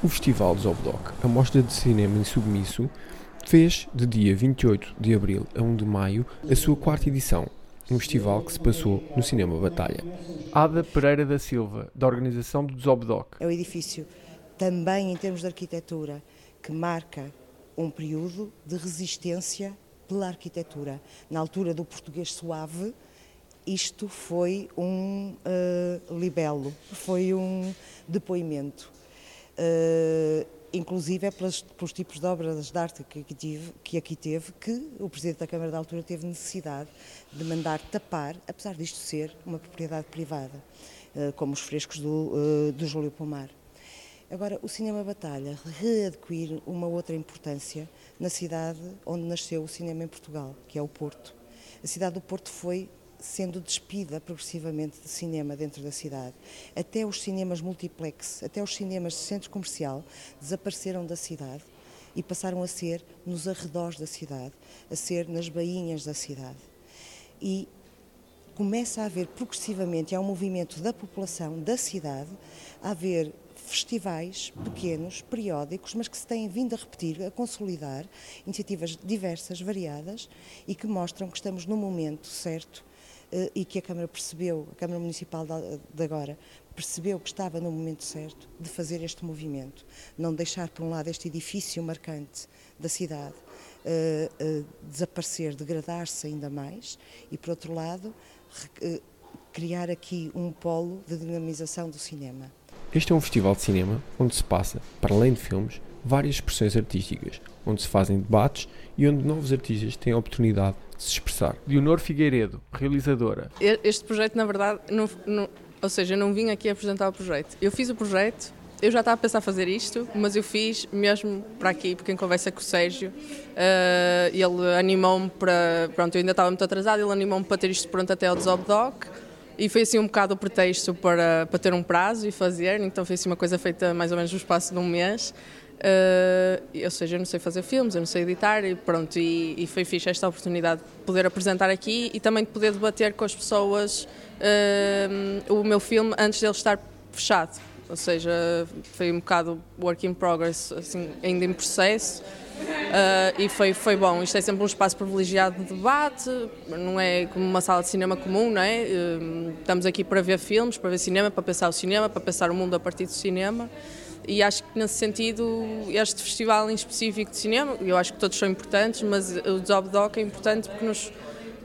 O Festival Zobdoc, a mostra de cinema insubmisso, fez de dia 28 de abril a 1 de maio a sua quarta edição, um festival que se passou no Cinema Batalha. Ada Pereira da Silva, da organização do Zobdoc. É o edifício também em termos de arquitetura que marca um período de resistência pela arquitetura. Na altura do português suave, isto foi um uh, libelo, foi um depoimento. Uh, inclusive é pelos tipos de obras de arte que aqui, tive, que aqui teve, que o Presidente da Câmara da altura teve necessidade de mandar tapar, apesar disto ser uma propriedade privada, uh, como os frescos do, do Júlio Pomar. Agora, o cinema batalha readquire uma outra importância na cidade onde nasceu o cinema em Portugal, que é o Porto. A cidade do Porto foi sendo despida progressivamente de cinema dentro da cidade. Até os cinemas multiplex, até os cinemas de centro comercial desapareceram da cidade e passaram a ser nos arredores da cidade, a ser nas bainhas da cidade. E começa a haver progressivamente, há um movimento da população da cidade, a haver festivais pequenos, periódicos, mas que se têm vindo a repetir, a consolidar, iniciativas diversas, variadas e que mostram que estamos no momento certo e que a Câmara percebeu, a Câmara Municipal de agora, percebeu que estava no momento certo de fazer este movimento. Não deixar, por um lado, este edifício marcante da cidade uh, uh, desaparecer, degradar-se ainda mais, e, por outro lado, criar aqui um polo de dinamização do cinema. Este é um festival de cinema onde se passa, para além de filmes, várias expressões artísticas, onde se fazem debates e onde novos artistas têm a oportunidade de se expressar. Leonor Figueiredo, realizadora. Este projeto, na verdade, não, não, ou seja, eu não vim aqui apresentar o projeto. Eu fiz o projeto, eu já estava a pensar fazer isto, mas eu fiz mesmo para aqui, porque em conversa com o Sérgio, uh, ele animou-me para. Pronto, eu ainda estava muito atrasado, ele animou-me para ter isto pronto até ao Desobdoc. E foi assim um bocado o pretexto para, para ter um prazo e fazer, então foi assim uma coisa feita mais ou menos no espaço de um mês. Uh, ou seja, eu não sei fazer filmes, eu não sei editar e pronto, e, e, foi fixe esta oportunidade de poder apresentar aqui e também de poder debater com as pessoas uh, o meu filme antes dele estar fechado. Ou seja, foi um bocado work in progress, assim, ainda em processo. Uh, e foi, foi bom. Isto é sempre um espaço privilegiado de debate, não é como uma sala de cinema comum, não é? Estamos aqui para ver filmes, para ver cinema, para pensar o cinema, para pensar o mundo a partir do cinema. E acho que nesse sentido, este festival em específico de cinema, eu acho que todos são importantes, mas o Zobdoc é importante porque nos,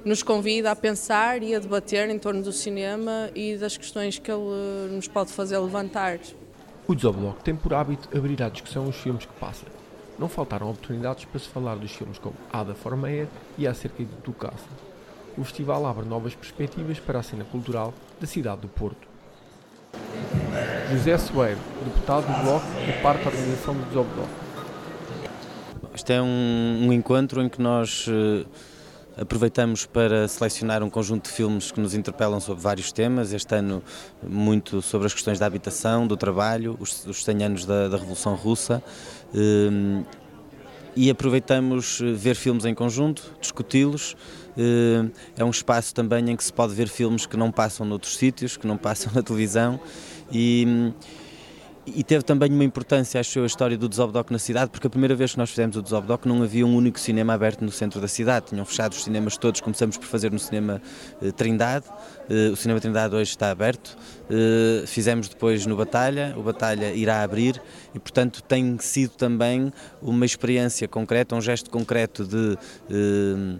nos convida a pensar e a debater em torno do cinema e das questões que ele nos pode fazer levantar. O Zobdoc tem por hábito abrir à discussão os filmes que passa não faltaram oportunidades para se falar dos filmes como Ada Formeia e Acerca de Tucaça. O festival abre novas perspectivas para a cena cultural da cidade do Porto. José Soeiro, deputado do Bloco e parte da organização do Desobdoc. Isto é um, um, encontro em que nós uh, aproveitamos para selecionar um conjunto de filmes que nos interpelam sobre vários temas. Este ano, muito sobre as questões da habitação, do trabalho, os, os 100 anos da, da Revolução Russa. Uh, e aproveitamos eh, ver filmes em conjunto, discuti-los. É um espaço também em que se pode ver filmes que não passam noutros sítios, que não passam na televisão e, e teve também uma importância, acho eu, a história do Desobdoc na cidade, porque a primeira vez que nós fizemos o Desobdoc não havia um único cinema aberto no centro da cidade, tinham fechado os cinemas todos, começamos por fazer no cinema eh, Trindade, eh, o cinema Trindade hoje está aberto, eh, fizemos depois no Batalha, o Batalha irá abrir e, portanto, tem sido também uma experiência concreta, um gesto concreto de eh,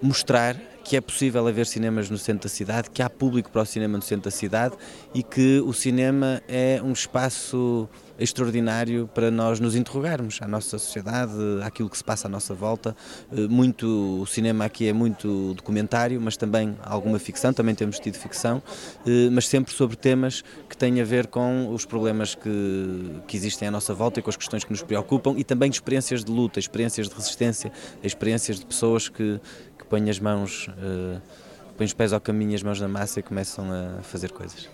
mostrar que é possível haver cinemas no centro da cidade, que há público para o cinema no centro da cidade e que o cinema é um espaço extraordinário para nós nos interrogarmos à nossa sociedade, àquilo que se passa à nossa volta. Eh, muito o cinema aqui é muito documentário, mas também alguma ficção, também temos tido ficção, eh, mas sempre sobre temas que têm a ver com os problemas que, que existem à nossa volta e com as questões que nos preocupam e também experiências de luta, experiências de resistência, experiências de pessoas que, põe as mãos, uh, põe os pés ao caminho, as mãos na massa e começam a fazer coisas.